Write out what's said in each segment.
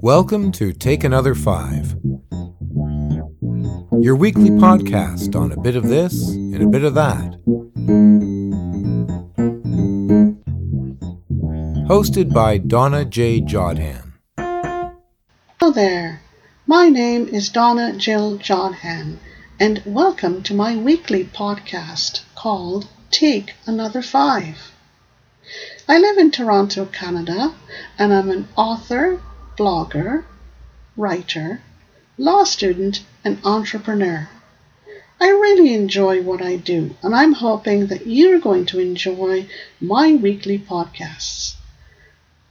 Welcome to Take Another Five, your weekly podcast on a bit of this and a bit of that. Hosted by Donna J. Jodhan. Hello there. My name is Donna Jill Jodhan, and welcome to my weekly podcast called Take Another Five. I live in Toronto, Canada, and I'm an author, blogger, writer, law student, and entrepreneur. I really enjoy what I do, and I'm hoping that you're going to enjoy my weekly podcasts.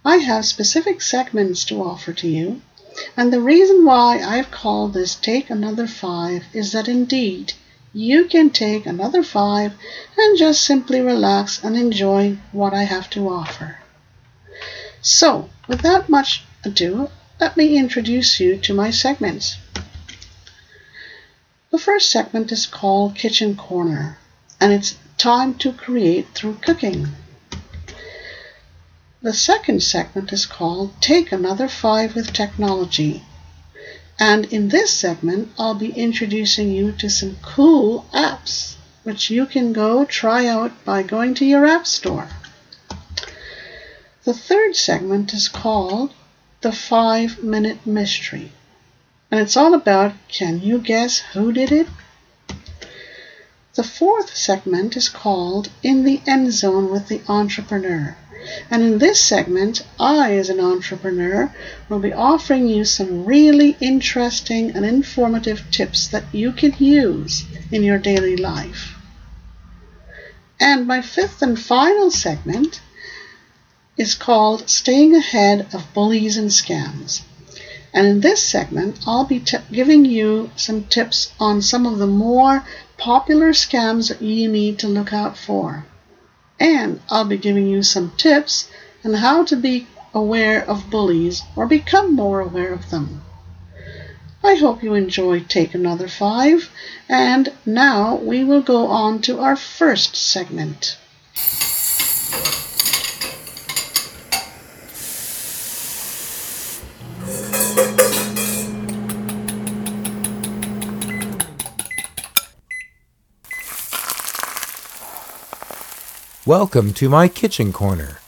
I have specific segments to offer to you, and the reason why I've called this Take Another Five is that indeed you can take another five and just simply relax and enjoy what I have to offer. So, without much ado, let me introduce you to my segments. The first segment is called Kitchen Corner, and it's time to create through cooking. The second segment is called Take Another Five with Technology, and in this segment, I'll be introducing you to some cool apps which you can go try out by going to your app store. The third segment is called The Five Minute Mystery, and it's all about can you guess who did it? The fourth segment is called In the End Zone with the Entrepreneur. And in this segment, I, as an entrepreneur, will be offering you some really interesting and informative tips that you can use in your daily life. And my fifth and final segment is called Staying Ahead of Bullies and Scams. And in this segment, I'll be t- giving you some tips on some of the more popular scams that you need to look out for and I'll be giving you some tips on how to be aware of bullies or become more aware of them. I hope you enjoy Take Another Five, and now we will go on to our first segment. Welcome to my kitchen corner.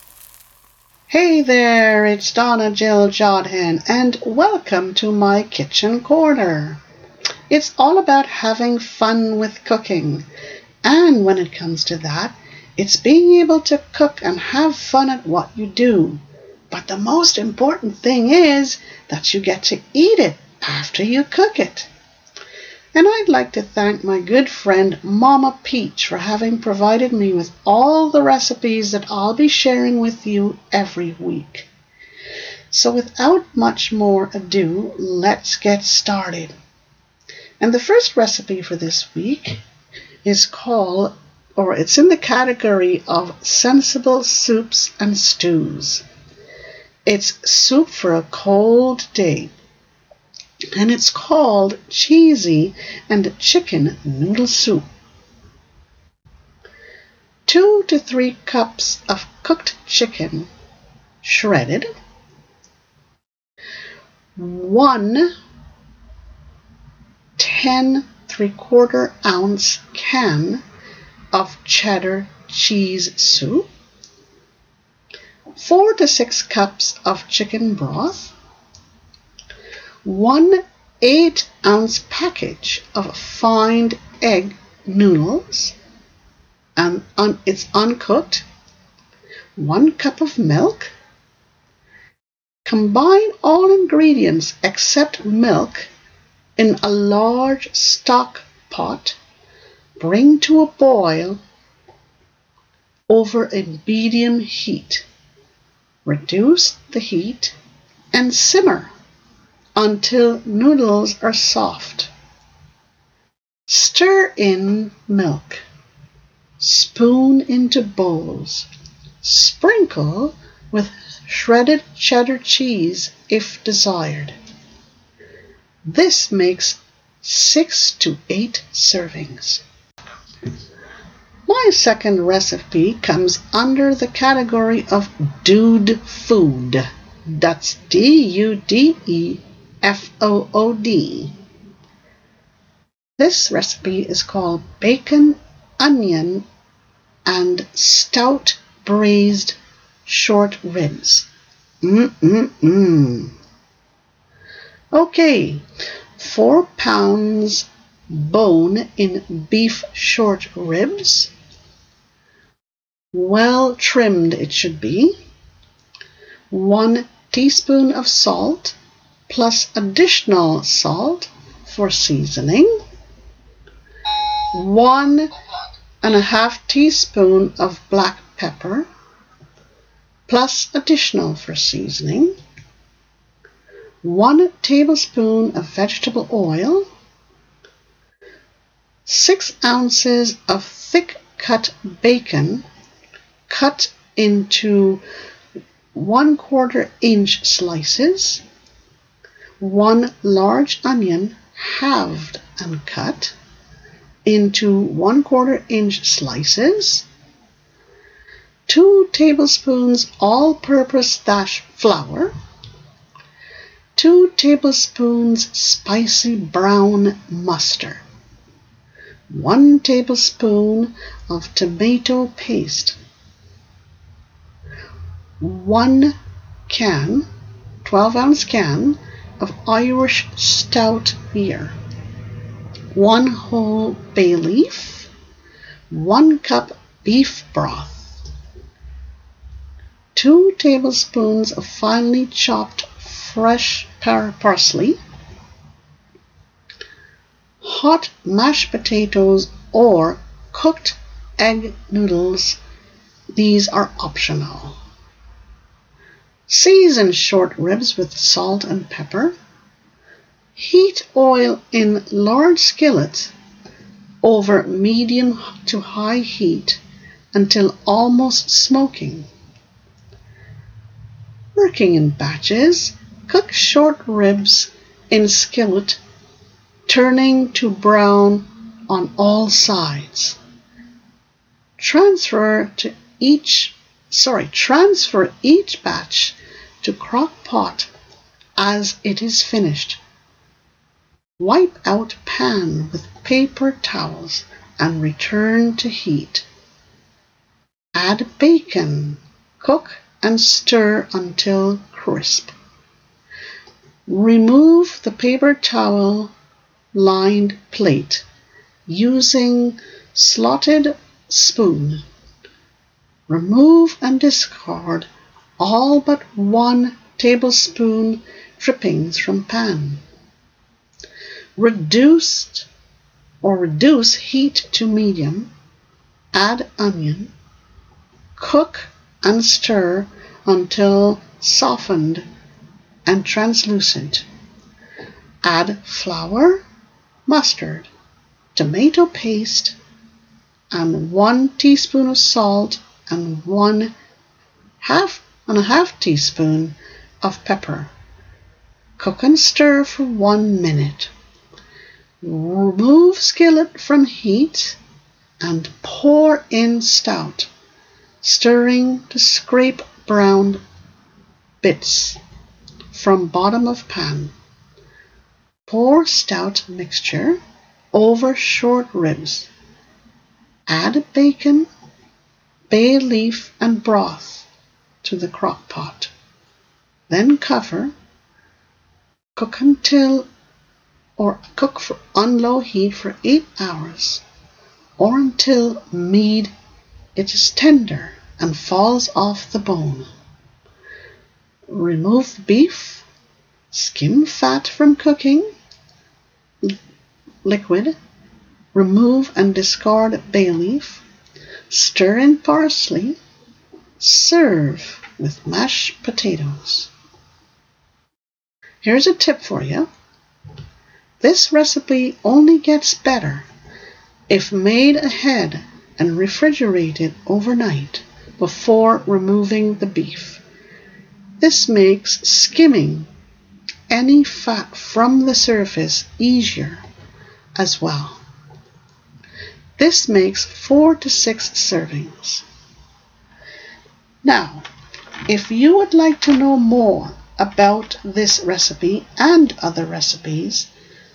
Hey there, it's Donna Jill Jodhan, and welcome to my kitchen corner. It's all about having fun with cooking, and when it comes to that, it's being able to cook and have fun at what you do. But the most important thing is that you get to eat it after you cook it. And I'd like to thank my good friend Mama Peach for having provided me with all the recipes that I'll be sharing with you every week. So without much more ado, let's get started. And the first recipe for this week is called, or it's in the category of sensible soups and stews. It's soup for a cold day and it's called cheesy and chicken noodle soup. Two to three cups of cooked chicken, shredded. One 10 three quarter ounce can of cheddar cheese soup. Four to six cups of chicken broth one 8 ounce package of fine egg noodles, and un, it's uncooked, 1 cup of milk. Combine all ingredients except milk in a large stock pot. Bring to a boil over a medium heat. Reduce the heat and simmer until noodles are soft. Stir in milk. Spoon into bowls. Sprinkle with shredded cheddar cheese if desired. This makes six to eight servings. My second recipe comes under the category of dude food. That's D U D E F O O D. This recipe is called bacon, onion, and stout braised short ribs. Mm-mm-mm. Okay, four pounds bone in beef short ribs. Well trimmed it should be. One teaspoon of salt plus additional salt for seasoning. One and a half teaspoon of black pepper plus additional for seasoning. One tablespoon of vegetable oil 6 ounces of thick cut bacon cut into 1 quarter inch slices, 1 large onion halved and cut into 1 quarter inch slices, 2 tablespoons all purpose dash flour, 2 tablespoons spicy brown mustard. 1 tablespoon of tomato paste, 1 can, 12 ounce can of Irish stout beer, 1 whole bay leaf, 1 cup beef broth, 2 tablespoons of finely chopped fresh parsley, hot mashed potatoes or cooked egg noodles. These are optional. Season short ribs with salt and pepper. Heat oil in large skillet over medium to high heat until almost smoking. Working in batches, cook short ribs in skillet turning to brown on all sides. Transfer to each sorry, transfer each batch to crock pot as it is finished. Wipe out pan with paper towels and return to heat. Add bacon, cook and stir until crisp. Remove the paper towel lined plate using slotted spoon. Remove and discard all but one tablespoon drippings from pan. Reduced or reduce heat to medium. Add onion. Cook and stir until softened and translucent. Add flour mustard, tomato paste, and one teaspoon of salt and one half and a half teaspoon of pepper. Cook and stir for one minute. Remove skillet from heat and pour in stout, stirring to scrape brown bits from bottom of pan. Pour stout mixture over short ribs. Add bacon, bay leaf, and broth to the crock pot. Then cover. Cook until or cook for on low heat for 8 hours or until meat it is tender and falls off the bone. Remove beef, skim fat from cooking liquid, remove and discard bay leaf, stir in parsley, serve with mashed potatoes. Here's a tip for you. This recipe only gets better if made ahead and refrigerated overnight before removing the beef. This makes skimming any fat from the surface easier as well. This makes four to six servings. Now, if you would like to know more about this recipe and other recipes,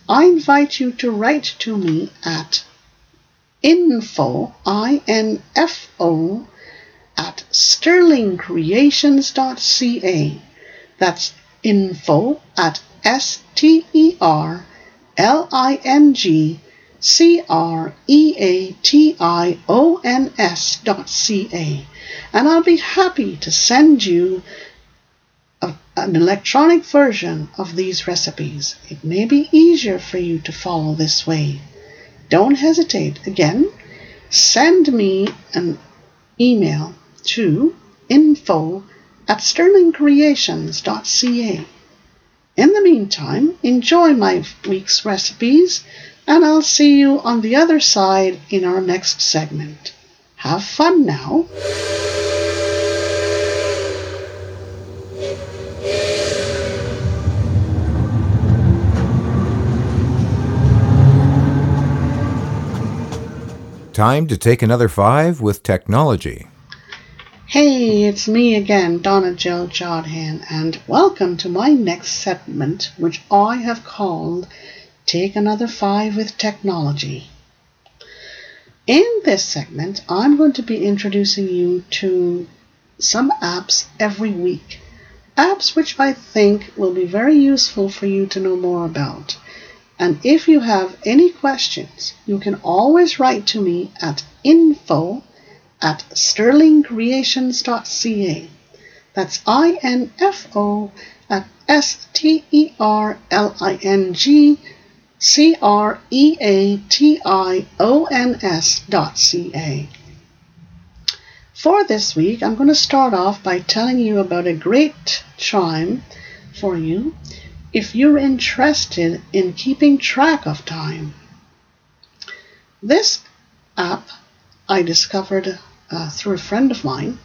I invite you to write to me at info, I-N-F-O, at sterlingcreations.ca. That's info at S-T-E-R-L-I-N-G C R E A T I O N S dot C A. And I'll be happy to send you a, an electronic version of these recipes. It may be easier for you to follow this way. Don't hesitate. Again, send me an email to info at sterlingcreations.ca. In the meantime, enjoy my week's recipes, and I'll see you on the other side in our next segment. Have fun now. Time to take another five with technology. Hey, it's me again, Donna Jill Jodhan, and welcome to my next segment, which I have called Take Another Five with Technology. In this segment, I'm going to be introducing you to some apps every week. Apps which I think will be very useful for you to know more about. And if you have any questions, you can always write to me at info at sterlingcreations.ca. That's I N F O at S T E R L I N G C R E A T I O N S dot C A. For this week, I'm going to start off by telling you about a great chime for you if you're interested in keeping track of time. This app I discovered uh, through a friend of mine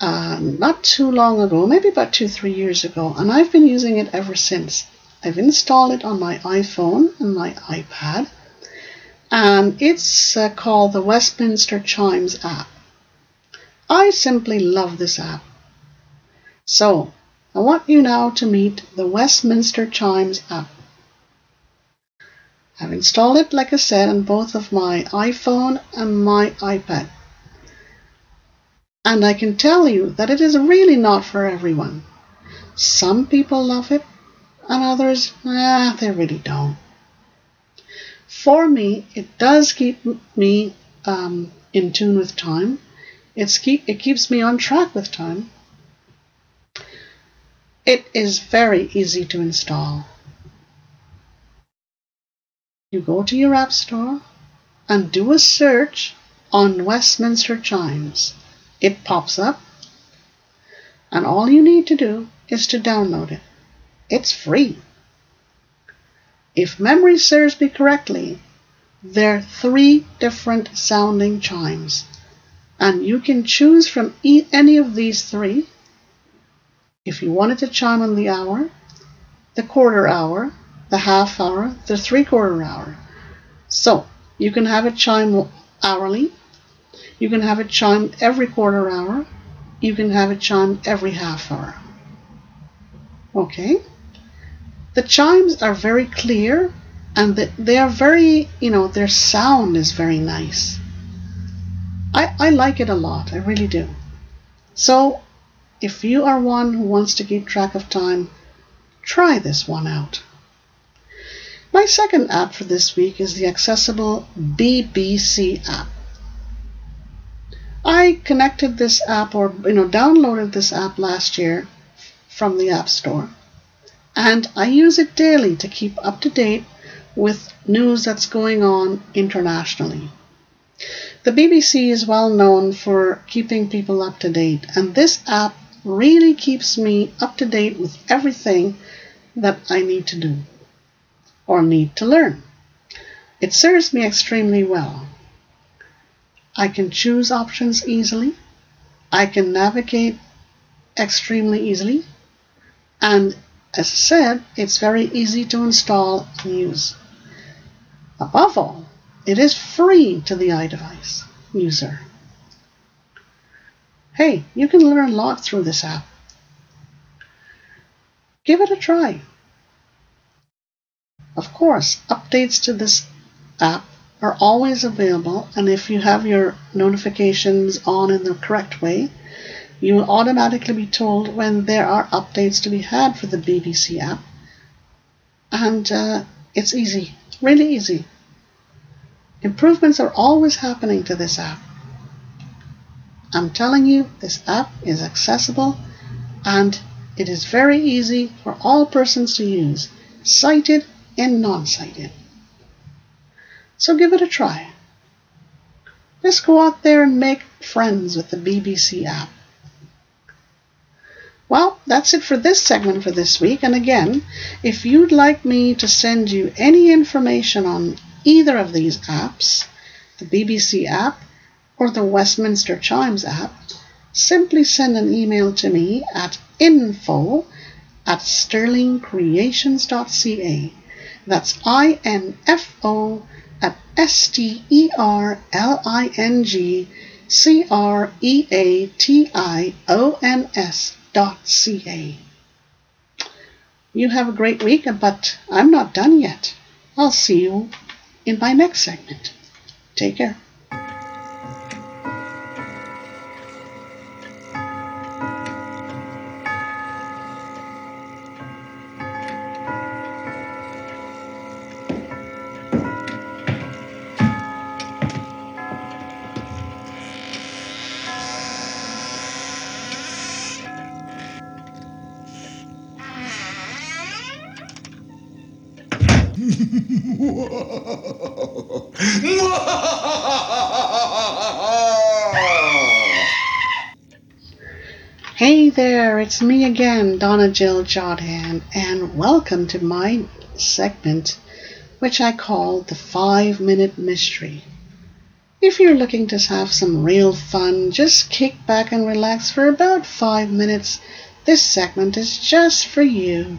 uh, not too long ago, maybe about two, three years ago, and I've been using it ever since. I've installed it on my iPhone and my iPad, and it's uh, called the Westminster Chimes app. I simply love this app. So, I want you now to meet the Westminster Chimes app. I've installed it, like I said, on both of my iPhone and my iPad. And I can tell you that it is really not for everyone. Some people love it, and others, ah, they really don't. For me, it does keep me um, in tune with time. It's keep, it keeps me on track with time. It is very easy to install. You go to your App Store and do a search on Westminster Chimes. It pops up, and all you need to do is to download it. It's free. If memory serves me correctly, there are three different sounding chimes, and you can choose from any of these three. If you wanted to chime on the hour, the quarter hour, the half hour, the three quarter hour. So you can have it chime hourly, you can have it chime every quarter hour, you can have it chime every half hour. Okay? The chimes are very clear and they are very, you know, their sound is very nice. I, I like it a lot, I really do. So, if you are one who wants to keep track of time, try this one out. My second app for this week is the accessible BBC app. I connected this app or you know downloaded this app last year from the App Store and I use it daily to keep up to date with news that's going on internationally. The BBC is well known for keeping people up to date and this app really keeps me up to date with everything that I need to do or need to learn. It serves me extremely well. I can choose options easily. I can navigate extremely easily. And as I said, it's very easy to install and use. Above all, It is free to the iDevice user. Hey, you can learn a lot through this app. Give it a try. Of course, updates to this app are always available, and if you have your notifications on in the correct way, you will automatically be told when there are updates to be had for the BBC app. And uh, it's easy, really easy. Improvements are always happening to this app. I'm telling you, this app is accessible and it is very easy for all persons to use, sighted and non sighted. So give it a try. Just go out there and make friends with the BBC app. Well, that's it for this segment for this week. And again, if you'd like me to send you any information on either of these apps, the BBC app or the Westminster Chimes app, simply send an email to me at info at sterlingcreations.ca. That's I N F O at S T E R L I N G C R E A T I O N S dot You have a great week, but I'm not done yet. I'll see you in my next segment. Take care. It's me again, Donna Jill Jodhan, and welcome to my segment, which I call the Five Minute Mystery. If you're looking to have some real fun, just kick back and relax for about five minutes. This segment is just for you.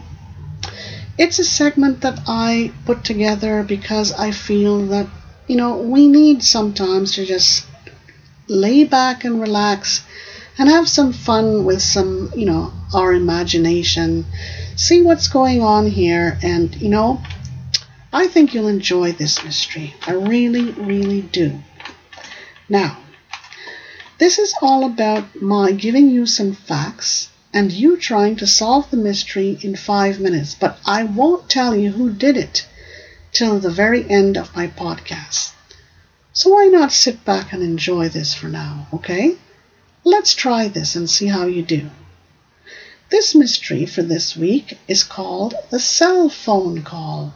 It's a segment that I put together because I feel that, you know, we need sometimes to just lay back and relax and have some fun with some, you know, our imagination. See what's going on here, and, you know, I think you'll enjoy this mystery. I really, really do. Now, this is all about my giving you some facts and you trying to solve the mystery in five minutes, but I won't tell you who did it till the very end of my podcast. So why not sit back and enjoy this for now, okay? Let's try this and see how you do. This mystery for this week is called the cell phone call.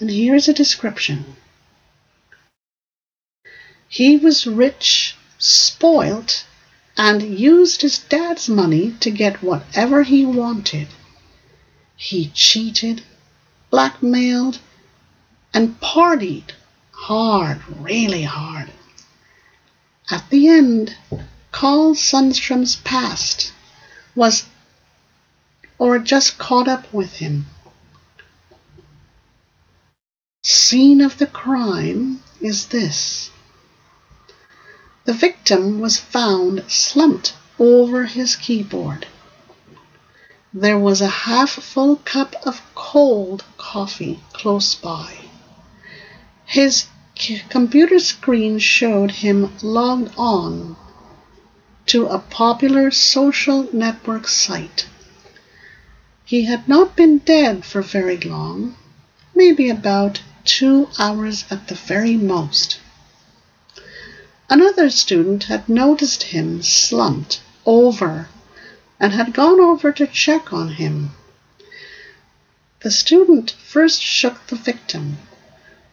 And here's a description. He was rich, spoilt, and used his dad's money to get whatever he wanted. He cheated, blackmailed, and partied hard, really hard. At the end, Carl Sundstrom's past was or just caught up with him. Scene of the crime is this. The victim was found slumped over his keyboard. There was a half full cup of cold coffee close by. His computer screen showed him logged on to a popular social network site. He had not been dead for very long, maybe about two hours at the very most. Another student had noticed him slumped over and had gone over to check on him. The student first shook the victim,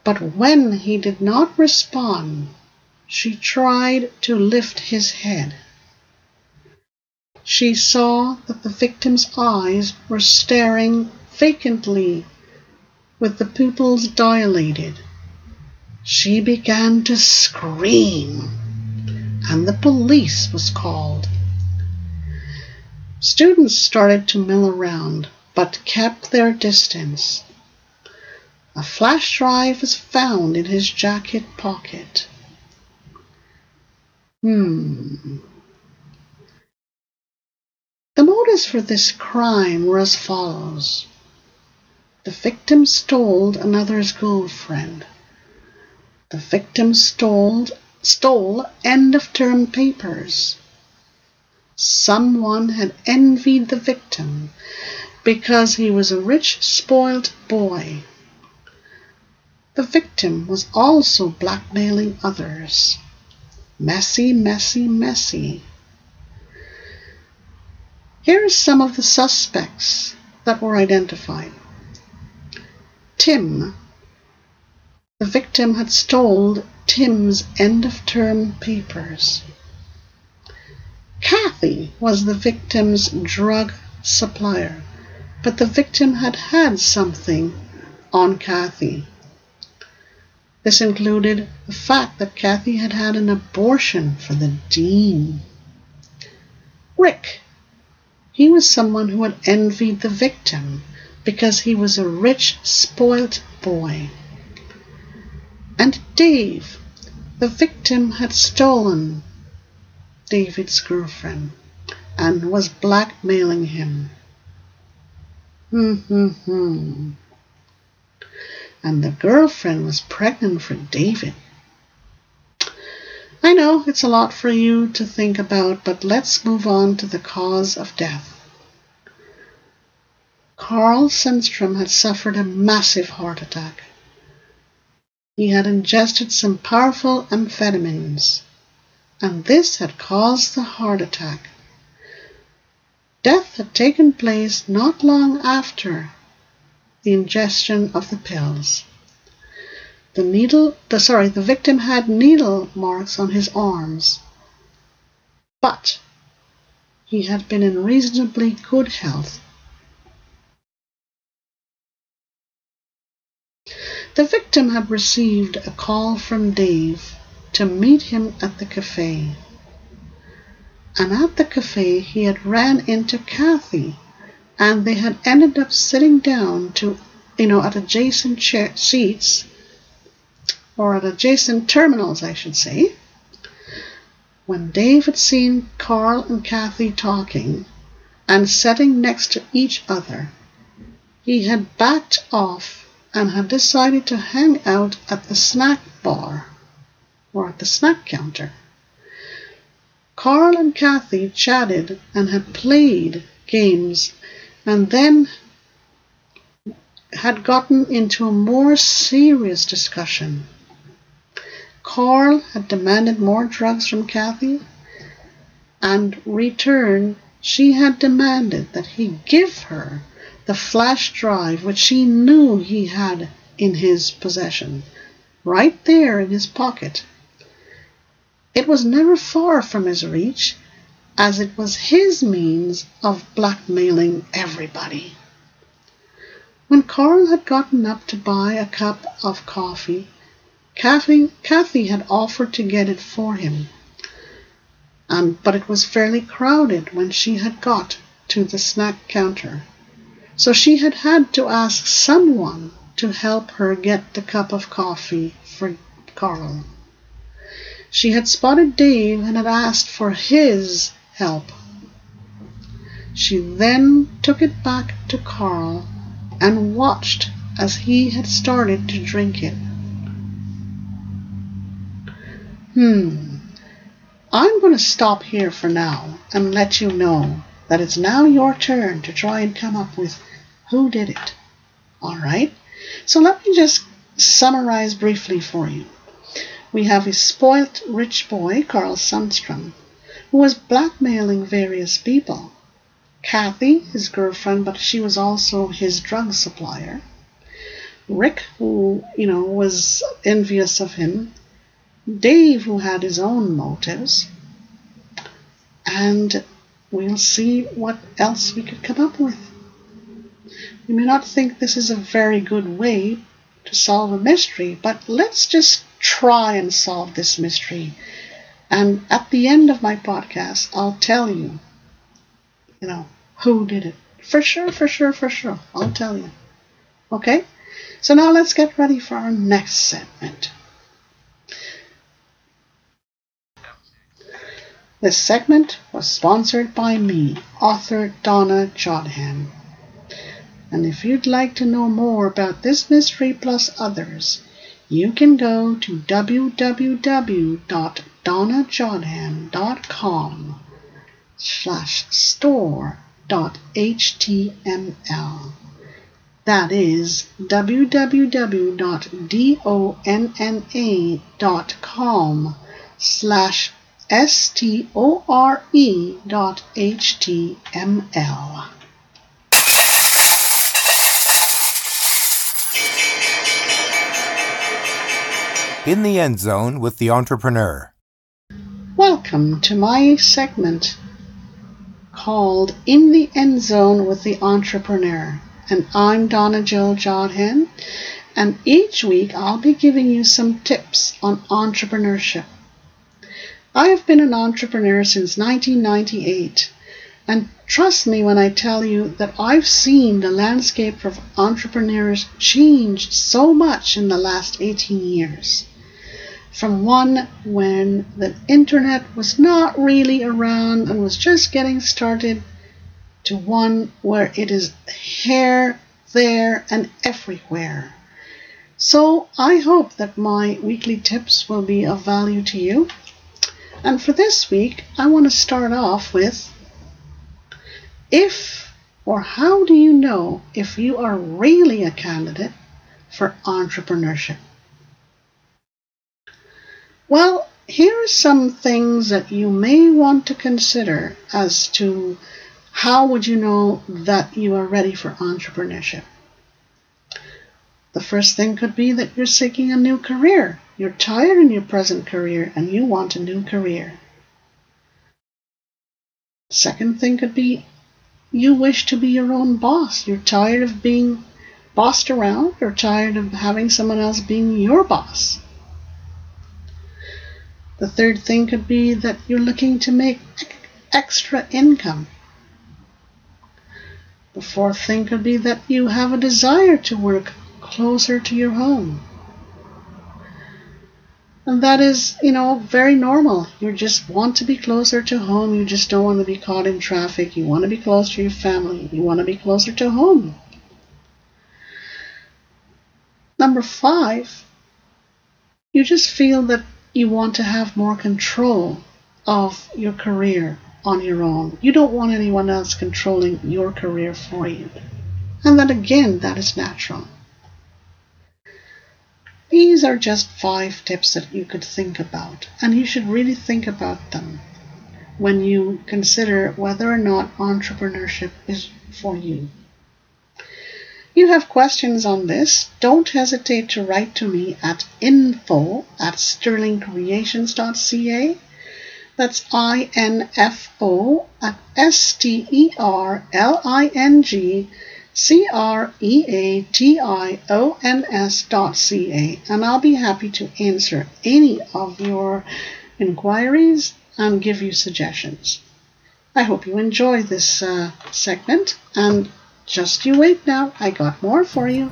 but when he did not respond, she tried to lift his head. She saw that the victim's eyes were staring vacantly with the pupils dilated. She began to scream, and the police was called. Students started to mill around, but kept their distance. A flash drive was found in his jacket pocket. Hmm. The motives for this crime were as follows. The victim stole another's girlfriend. The victim stole, stole end of term papers. Someone had envied the victim because he was a rich, spoilt boy. The victim was also blackmailing others. Messy, messy, messy. Here are some of the suspects that were identified. Tim. The victim had stolen Tim's end of term papers. Kathy was the victim's drug supplier, but the victim had had something on Kathy. This included the fact that Kathy had had an abortion for the dean. Rick. He was someone who had envied the victim because he was a rich, spoilt boy. And Dave. The victim had stolen David's girlfriend and was blackmailing him. Hmm, hmm, hmm and the girlfriend was pregnant for David. I know it's a lot for you to think about, but let's move on to the cause of death. Carl Sundstrom had suffered a massive heart attack. He had ingested some powerful amphetamines, and this had caused the heart attack. Death had taken place not long after the ingestion of the pills. The needle, the, sorry, the victim had needle marks on his arms, but he had been in reasonably good health. The victim had received a call from Dave to meet him at the cafe. And at the cafe, he had ran into Kathy, and they had ended up sitting down to, you know, at adjacent chair seats, or at adjacent terminals, I should say. When Dave had seen Carl and Kathy talking and sitting next to each other, he had backed off and had decided to hang out at the snack bar or at the snack counter. Carl and Kathy chatted and had played games and then had gotten into a more serious discussion. Carl had demanded more drugs from Kathy, and return she had demanded that he give her the flash drive which she knew he had in his possession, right there in his pocket. It was never far from his reach, as it was his means of blackmailing everybody. When Carl had gotten up to buy a cup of coffee, Kathy, Kathy had offered to get it for him, um, but it was fairly crowded when she had got to the snack counter. So she had had to ask someone to help her get the cup of coffee for Carl. She had spotted Dave and had asked for his help. She then took it back to Carl and watched as he had started to drink it. Hmm. I'm going to stop here for now and let you know that it's now your turn to try and come up with who did it. All right? So let me just summarize briefly for you. We have a spoilt rich boy, Carl Sundstrom, who was blackmailing various people. Kathy, his girlfriend, but she was also his drug supplier. Rick, who, you know, was envious of him. Dave, who had his own motives. And we'll see what else we could come up with. You may not think this is a very good way to solve a mystery, but let's just try and solve this mystery and at the end of my podcast, I'll tell you, you know, who did it. For sure, for sure, for sure. I'll tell you. Okay? So now let's get ready for our next segment. This segment was sponsored by me, author Donna Jodhan. And if you'd like to know more about this mystery plus others, you can go to www.donnajodhan.com slash store dot html. That is www.donna.com slash S-T-O-R-E dot H-T-M-L. In the End Zone with the Entrepreneur. Welcome to my segment called In the End Zone with the Entrepreneur. And I'm Donna Jill Jodhan. And each week I'll be giving you some tips on entrepreneurship. I have been an entrepreneur since 1998. And trust me when I tell you that I've seen the landscape of entrepreneurs change so much in the last 18 years. From one when the internet was not really around and was just getting started, to one where it is here, there, and everywhere. So I hope that my weekly tips will be of value to you. And for this week, I want to start off with if or how do you know if you are really a candidate for entrepreneurship? Well, here are some things that you may want to consider as to how would you know that you are ready for entrepreneurship. The first thing could be that you're seeking a new career. You're tired in your present career and you want a new career. Second thing could be you wish to be your own boss. You're tired of being bossed around. You're tired of having someone else being your boss. The third thing could be that you're looking to make extra income. The fourth thing could be that you have a desire to work closer to your home. And that is, you know, very normal. You just want to be closer to home. You just don't want to be caught in traffic. You want to be close to your family. You want to be closer to home. Number five, you just feel that you want to have more control of your career on your own. You don't want anyone else controlling your career for you. And then again, that is natural. These are just five tips that you could think about, and you should really think about them when you consider whether or not entrepreneurship is for you. You have questions on this, don't hesitate to write to me at info at sterlingcreations.ca. That's I N F O at S T E R L I N G C R E A T I O N S dot C A, and I'll be happy to answer any of your inquiries and give you suggestions. I hope you enjoy this uh, segment, and just you wait now, I got more for you.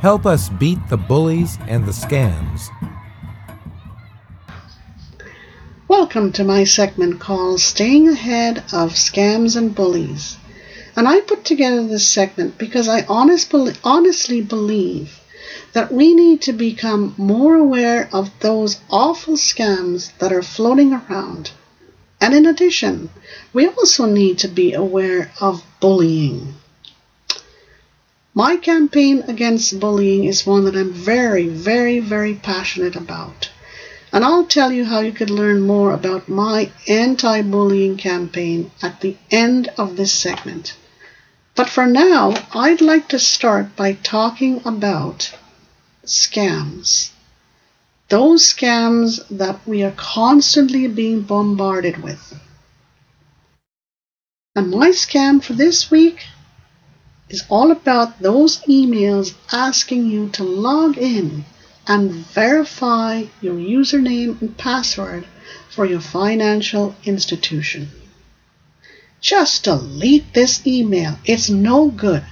Help us beat the bullies and the scams. Welcome to my segment called Staying Ahead of Scams and Bullies. And I put together this segment because I honest, honestly believe that we need to become more aware of those awful scams that are floating around. And in addition, we also need to be aware of bullying. My campaign against bullying is one that I'm very, very, very passionate about. And I'll tell you how you could learn more about my anti bullying campaign at the end of this segment. But for now, I'd like to start by talking about scams. Those scams that we are constantly being bombarded with. And my scam for this week is all about those emails asking you to log in and verify your username and password for your financial institution. Just delete this email. It's no good.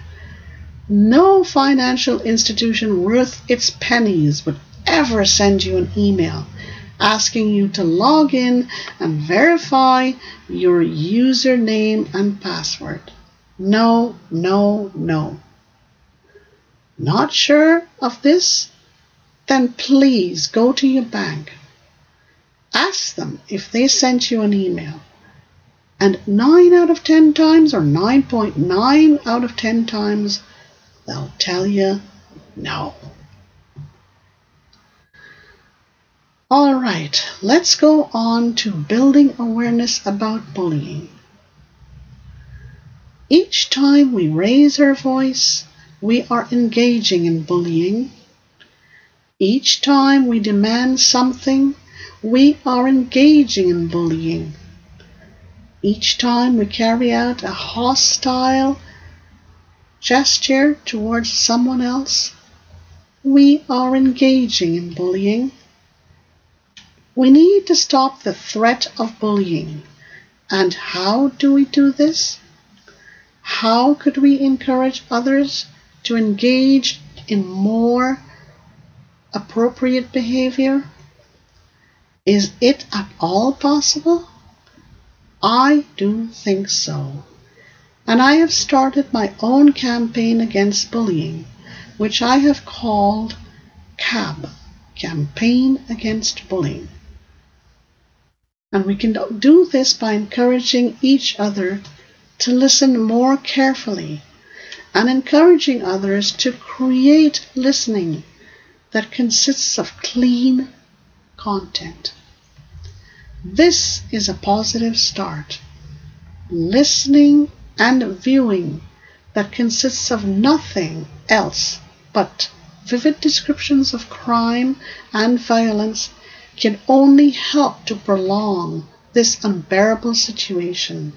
No financial institution worth its pennies would ever send you an email asking you to log in and verify your username and password. No, no, no. Not sure of this? Then please go to your bank. Ask them if they sent you an email. And 9 out of 10 times, or 9.9 out of 10 times, they'll tell you no. All right, let's go on to building awareness about bullying. Each time we raise our voice, we are engaging in bullying. Each time we demand something, we are engaging in bullying. Each time we carry out a hostile gesture towards someone else, we are engaging in bullying. We need to stop the threat of bullying. And how do we do this? How could we encourage others to engage in more appropriate behavior? Is it at all possible? I do think so. And I have started my own campaign against bullying, which I have called CAB, Campaign Against Bullying. And we can do this by encouraging each other to listen more carefully and encouraging others to create listening that consists of clean content. This is a positive start. Listening and viewing that consists of nothing else but vivid descriptions of crime and violence can only help to prolong this unbearable situation.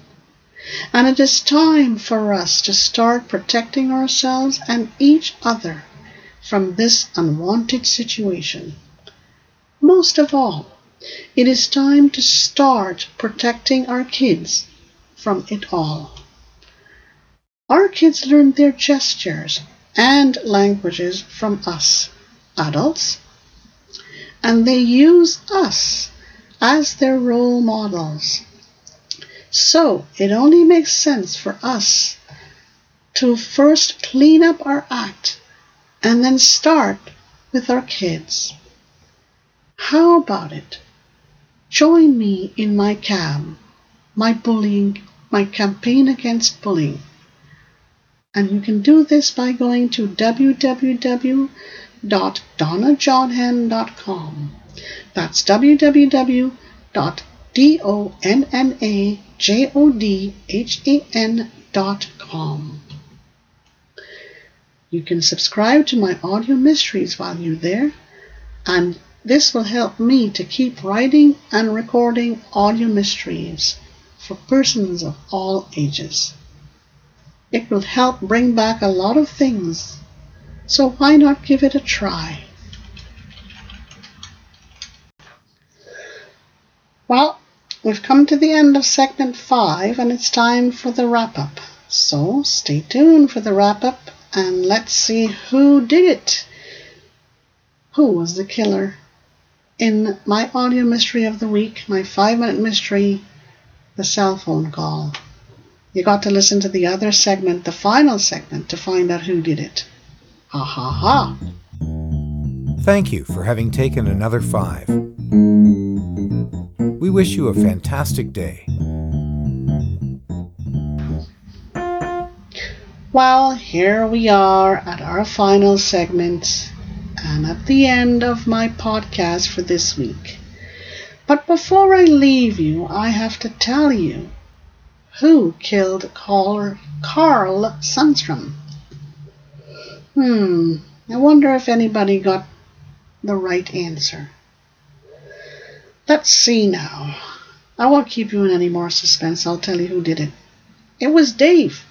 And it is time for us to start protecting ourselves and each other from this unwanted situation. Most of all, it is time to start protecting our kids from it all. Our kids learn their gestures and languages from us, adults, and they use us as their role models. So it only makes sense for us to first clean up our act and then start with our kids. How about it? Join me in my CAB, my bullying, my campaign against bullying. And you can do this by going to www.donnajodhan.com. That's www.donnajodhan.com. You can subscribe to my audio mysteries while you're there, and this will help me to keep writing and recording audio mysteries for persons of all ages. It will help bring back a lot of things, so why not give it a try? Well, we've come to the end of segment five, and it's time for the wrap up. So stay tuned for the wrap up and let's see who did it. Who was the killer? In my audio mystery of the week, my five minute mystery, the cell phone call. You got to listen to the other segment, the final segment, to find out who did it. Ha ha ha. Thank you for having taken another five. We wish you a fantastic day. Well, here we are at our final segment and at the end of my podcast for this week. But before I leave you, I have to tell you who killed Carl, Carl Sundstrom. Hmm, I wonder if anybody got the right answer. Let's see now. I won't keep you in any more suspense. I'll tell you who did it. It was Dave.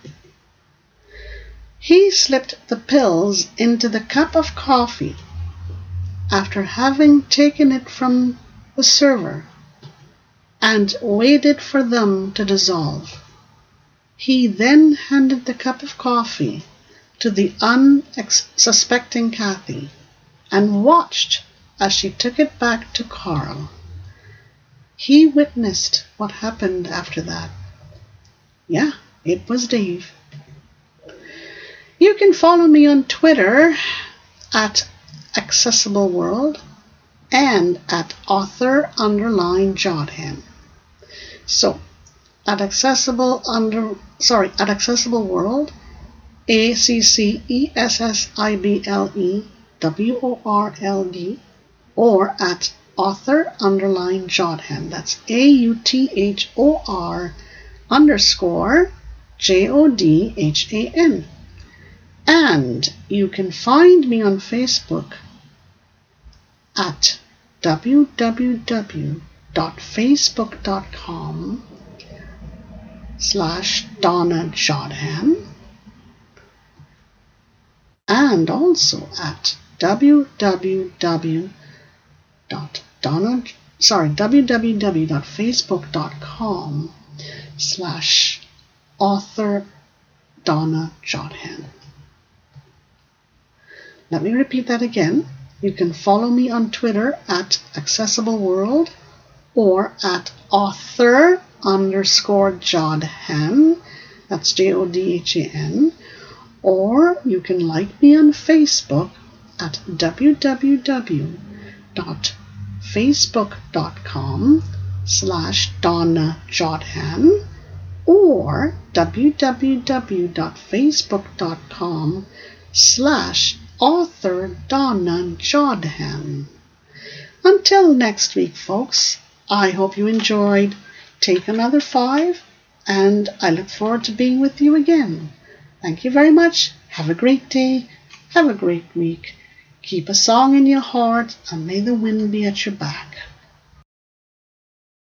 He slipped the pills into the cup of coffee after having taken it from the server and waited for them to dissolve. He then handed the cup of coffee to the unsuspecting Kathy and watched as she took it back to Carl. He witnessed what happened after that. Yeah, it was Dave. You can follow me on Twitter at Accessible World and at author underline Jodhan. So at accessible under sorry at accessible world a c c e s s i b l e w o r l d or at author underline Jodhan. That's A U T H O R underscore J O D H A N. And you can find me on Facebook at www.facebook.com slash Donna Jodhan and also at www Donna sorry www.facebook.com slash author Donna Jodhan. Let me repeat that again. You can follow me on Twitter at Accessible World or at author underscore Jodhan. That's J O D H A N. Or you can like me on Facebook at www.facebook.com slash Donna Jodhan or www.facebook.com slash author Donna Jodhan. Until next week, folks, I hope you enjoyed Take Another Five, and I look forward to being with you again. Thank you very much. Have a great day. Have a great week. Keep a song in your heart, and may the wind be at your back.